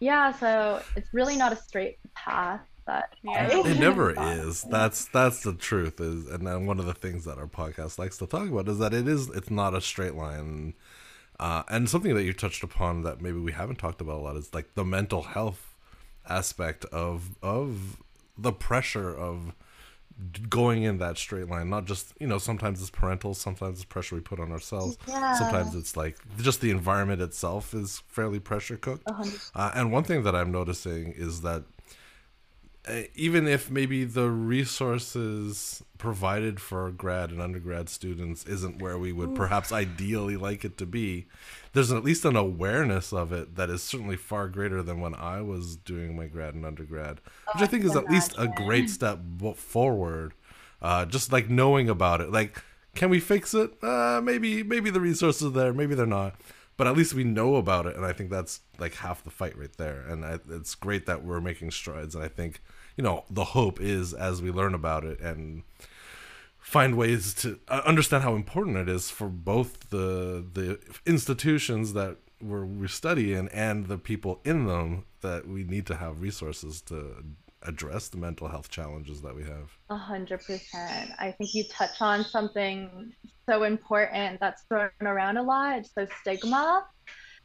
Yeah, so it's really not a straight path, but Yeah. it never is. That's that's the truth. Is and then one of the things that our podcast likes to talk about is that it is it's not a straight line. Uh, and something that you touched upon that maybe we haven't talked about a lot is like the mental health aspect of of the pressure of going in that straight line not just you know sometimes it's parental sometimes it's pressure we put on ourselves Yeah. sometimes it's like just the environment itself is fairly pressure cooked uh, and one thing that i'm noticing is that even if maybe the resources provided for grad and undergrad students isn't where we would perhaps ideally like it to be there's at least an awareness of it that is certainly far greater than when i was doing my grad and undergrad which i think is at least a great step forward uh, just like knowing about it. Like can we fix it? Uh, maybe maybe the resources are there maybe they're not but at least we know about it and i think that's like half the fight right there and I, it's great that we're making strides and i think you know the hope is as we learn about it and find ways to uh, understand how important it is for both the the institutions that we're, we study in and the people in them that we need to have resources to address the mental health challenges that we have A hundred percent. I think you touch on something so important that's thrown around a lot. It's So stigma.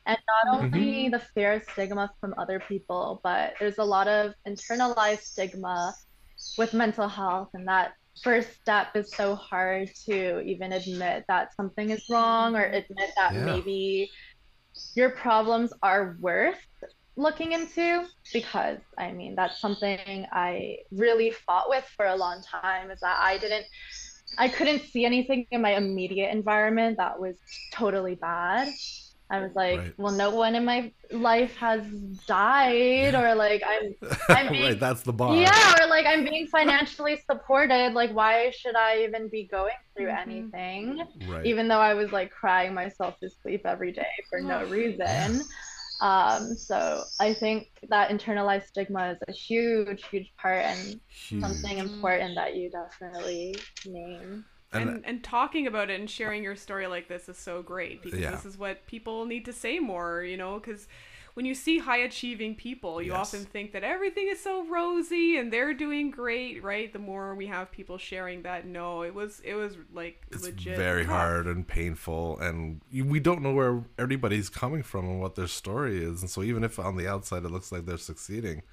And not mm-hmm. only the fear of stigma from other people, but there's a lot of internalized stigma with mental health, and that first step is so hard to even admit that something is wrong or admit that Yeah. maybe your problems are worth looking into because I mean that's something I really fought with for a long time is that I didn't I couldn't see anything in my immediate environment that was totally bad. I was like, Right. well, no one in my life has died, or like I'm, I'm being, right, that's the bar. yeah, or like I'm being financially supported. Like, why should I even be going through Mhm. anything? Right. Even though I was like crying myself to sleep every day for no reason. Um, so I think that internalized stigma is a huge, huge part and Huge. something important that you definitely name. And, and, and talking about it and sharing your story like this is so great because Yeah. this is what people need to say more, you know, because when you see high achieving people, you Yes. often think that everything is so rosy and they're doing great, right? The more we have people sharing that, no, it was it was like it's legit very tough. hard and painful and we don't know where everybody's coming from and what their story is and so even if on the outside it looks like they're succeeding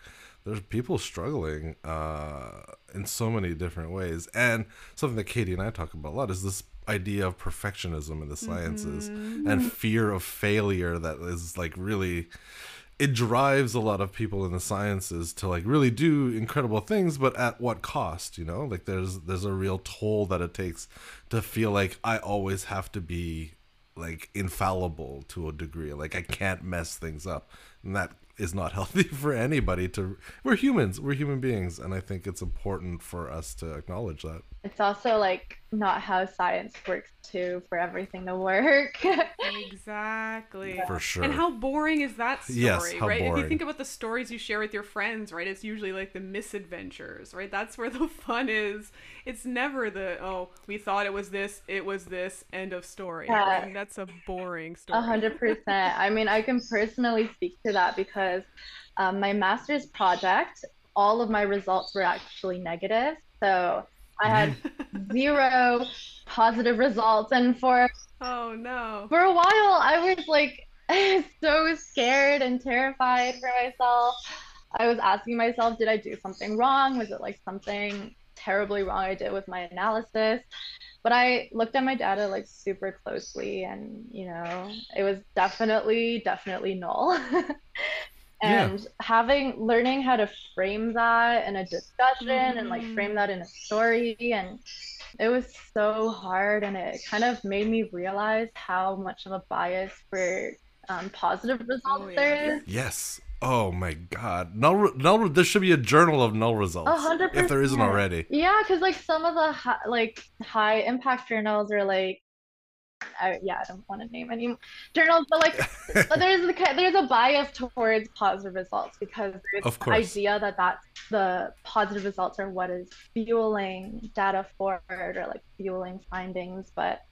there's people struggling uh, in so many different ways and something that katie and i talk about a lot is this idea of perfectionism in the sciences mm-hmm. and fear of failure that is like really it drives a lot of people in the sciences to like really do incredible things but at what cost you know? Like there's there's a real toll that it takes to feel like i always have to be like infallible to a degree like i can't mess things up. And that is not healthy for anybody to we're humans we're human beings and i think it's important for us to acknowledge that. It's also like not how science works too for everything to work. Exactly. For sure. And how boring is that story, Yes, how right? If you think about the stories you share with your friends, right? It's usually like the misadventures, right? That's where the fun is. It's never the oh, we thought it was this, it was this, end of story. Yeah. right? That's a boring story. A hundred percent. I mean, I can personally speak to that because um, my master's project, all of my results were actually negative. So I had zero positive results, and for Oh no. for a while, I was like so scared and terrified for myself. I was asking myself, did I do something wrong? Was it like something terribly wrong I did with my analysis? But I looked at my data like super closely, and you know, it was definitely, definitely null. Yeah. and having learning how to frame that in a discussion and like Mhm. frame that in a story and it was so hard and it kind of made me realize how much of a bias for um, positive results Oh, yeah. there is yes oh my god null, re- null re- there should be a journal of null results A hundred if there isn't already yeah because like some of the hi- like high impact journals are like I, yeah i don't want to name any journals but like there's the, there's a bias towards positive results because there's the idea that that's the positive results are what is fueling data forward or like fueling findings but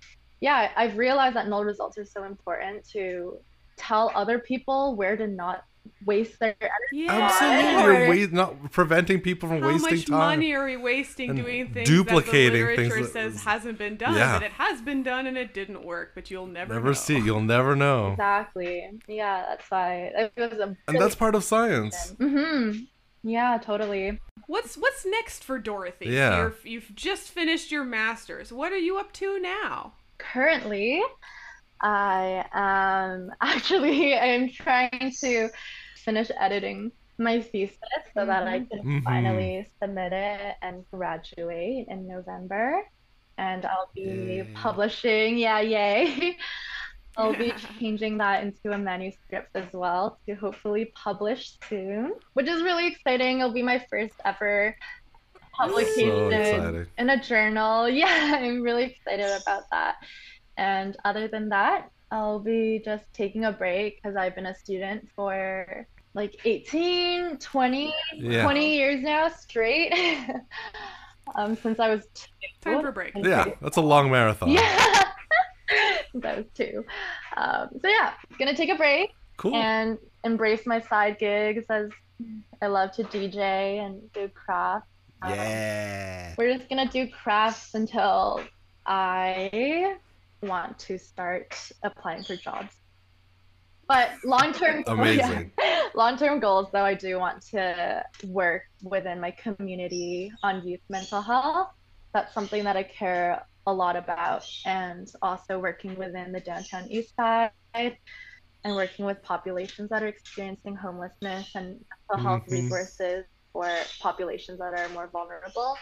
yeah i've realized that null results are so important to tell other people where to not waste their energy Yeah. absolutely you're wa- not preventing people from How wasting much time money are we wasting doing things duplicating that the things literature that- says hasn't been done, Yeah. but it has been done and it didn't work, but you'll never never know. see you'll never know exactly yeah that's why it was a and that's part of science mm-hmm yeah totally What's what's next for Dorothy? Yeah. You're, you've just finished your masters. What are you up to now? currently i am actually i'm trying to finish editing my thesis so that i can Mhm. finally submit it and graduate in november and i'll be Yay. publishing yeah yay i'll be changing that into a manuscript as well to hopefully publish soon which is really exciting it'll be my first ever publication exciting. in a journal. Yeah, I'm really excited about that. And other than that, I'll be just taking a break because I've been a student for like 18, 20, Yeah. 20 years now straight. um, since I was two. Time for a break. yeah grade that's a long marathon yeah. Since I was two. Um, so yeah, gonna take a break cool and embrace my side gigs as I love to DJ and do craft. Um, yeah we're just gonna do crafts until I want to start applying for jobs. But long term, Amazing. long term goals though, I do want to work within my community on youth mental health that's something that I care a lot about. And also working within the downtown east side and working with populations that are experiencing homelessness and mental health Mhm. resources for populations that are more vulnerable.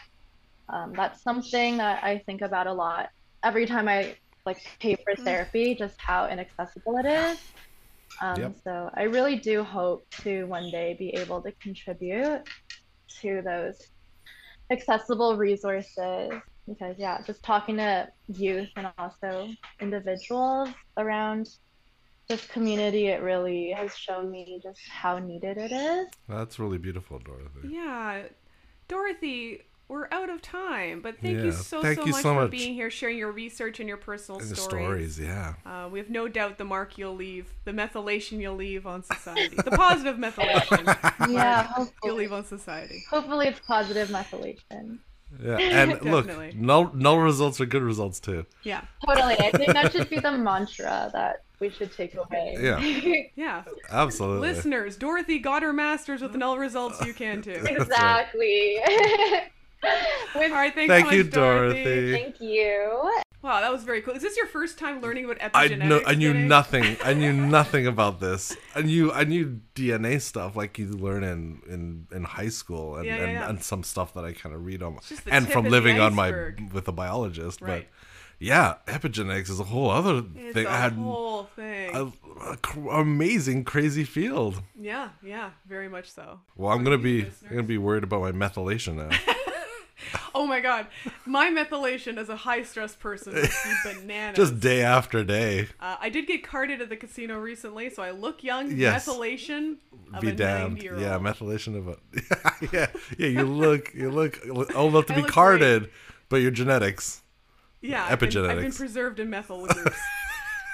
Um, that's something that I think about a lot every time I like pay for therapy, just how inaccessible it is. Um, Yep. So I really do hope to one day be able to contribute to those accessible resources because yeah, just talking to youth and also individuals around this community, it really has shown me just how needed it is. That's really beautiful, Dorothy. Yeah. Dorothy, we're out of time, but thank you so, thank so you much so for much. being here, sharing your research and your personal And the stories. stories, yeah. Uh, we have no doubt the mark you'll leave, the methylation you'll leave on society, the positive methylation Yeah, you'll hopefully, leave on society. hopefully it's positive methylation. Yeah, and look, Definitely. null null results are good results too. Yeah, Totally. I think that should be the mantra that we should take away. Yeah. yeah. Absolutely. Listeners, Dorothy got her master's with null results. You can too. exactly. With- All right, thanks Thank so you, much, Dorothy. Dorothy. Thank you. Wow, that was very cool. Is this your first time learning about I epigenetics? know I knew Vinny? nothing. I knew nothing about this. I knew I knew DNA stuff like you learn in in, in high school and, Yeah, yeah, and, yeah. and some stuff that I kind of read on and from living on my with a biologist. Right. But yeah, epigenetics is a whole other It's thing. a I had whole thing. a, a cr- amazing, crazy field. Yeah, yeah, very much so. Well, I'm gonna be. I'm gonna be worried about my methylation now. Oh my god, my methylation as a high stress person be bananas. Just day after day. uh, I did get carded at the casino recently, so I look young. Yes. Methylation of be a damned. 90 year old. Yeah, methylation of a yeah, yeah. You look, you look old enough to I be carded, but your genetics. Yeah, I've been, I've been preserved in methyl groups.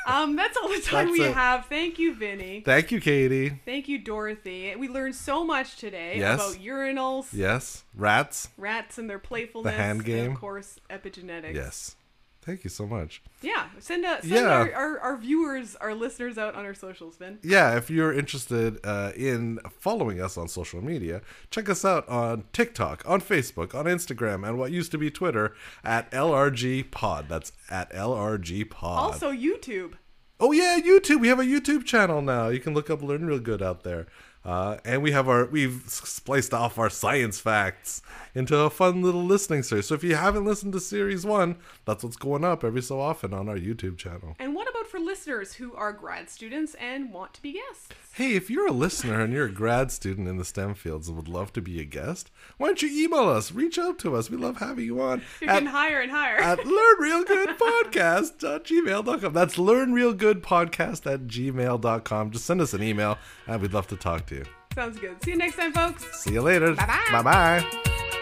Um, that's all the time That's we it. have. Thank you, Vinny. Thank you, Katie. Thank you, Dorothy. We learned so much today Yes. about urinals, Yes, rats. rats and their playfulness, The hand and game. of course, epigenetics. Yes. Thank you so much. Yeah, send, a, send Yeah. our, our, our viewers, our listeners out on our socials, Vin. Yeah, if you're interested uh, in following us on social media, check us out on TikTok, on Facebook, on Instagram, and what used to be Twitter at LRG Pod. That's at LRG Pod. Also, YouTube. Oh yeah, YouTube. We have a YouTube channel now. You can look up Learn Real Good out there. Uh, and we have our we've spliced off our science facts into a fun little listening series. So if you haven't listened to series one, that's what's going up every so often on our YouTube channel. And what about for listeners who are grad students and want to be guests? Hey, if you're a listener and you're a grad student in the STEM fields and would love to be a guest, why don't you email us? Reach out to us. We love having you on. You're at- getting higher and higher. at learnrealgoodpodcast.gmail.com. That's learnrealgoodpodcast at gmail.com. Just send us an email and we'd love to talk to you. Sounds good. See you next time, folks. See you later. Bye-bye. Bye bye.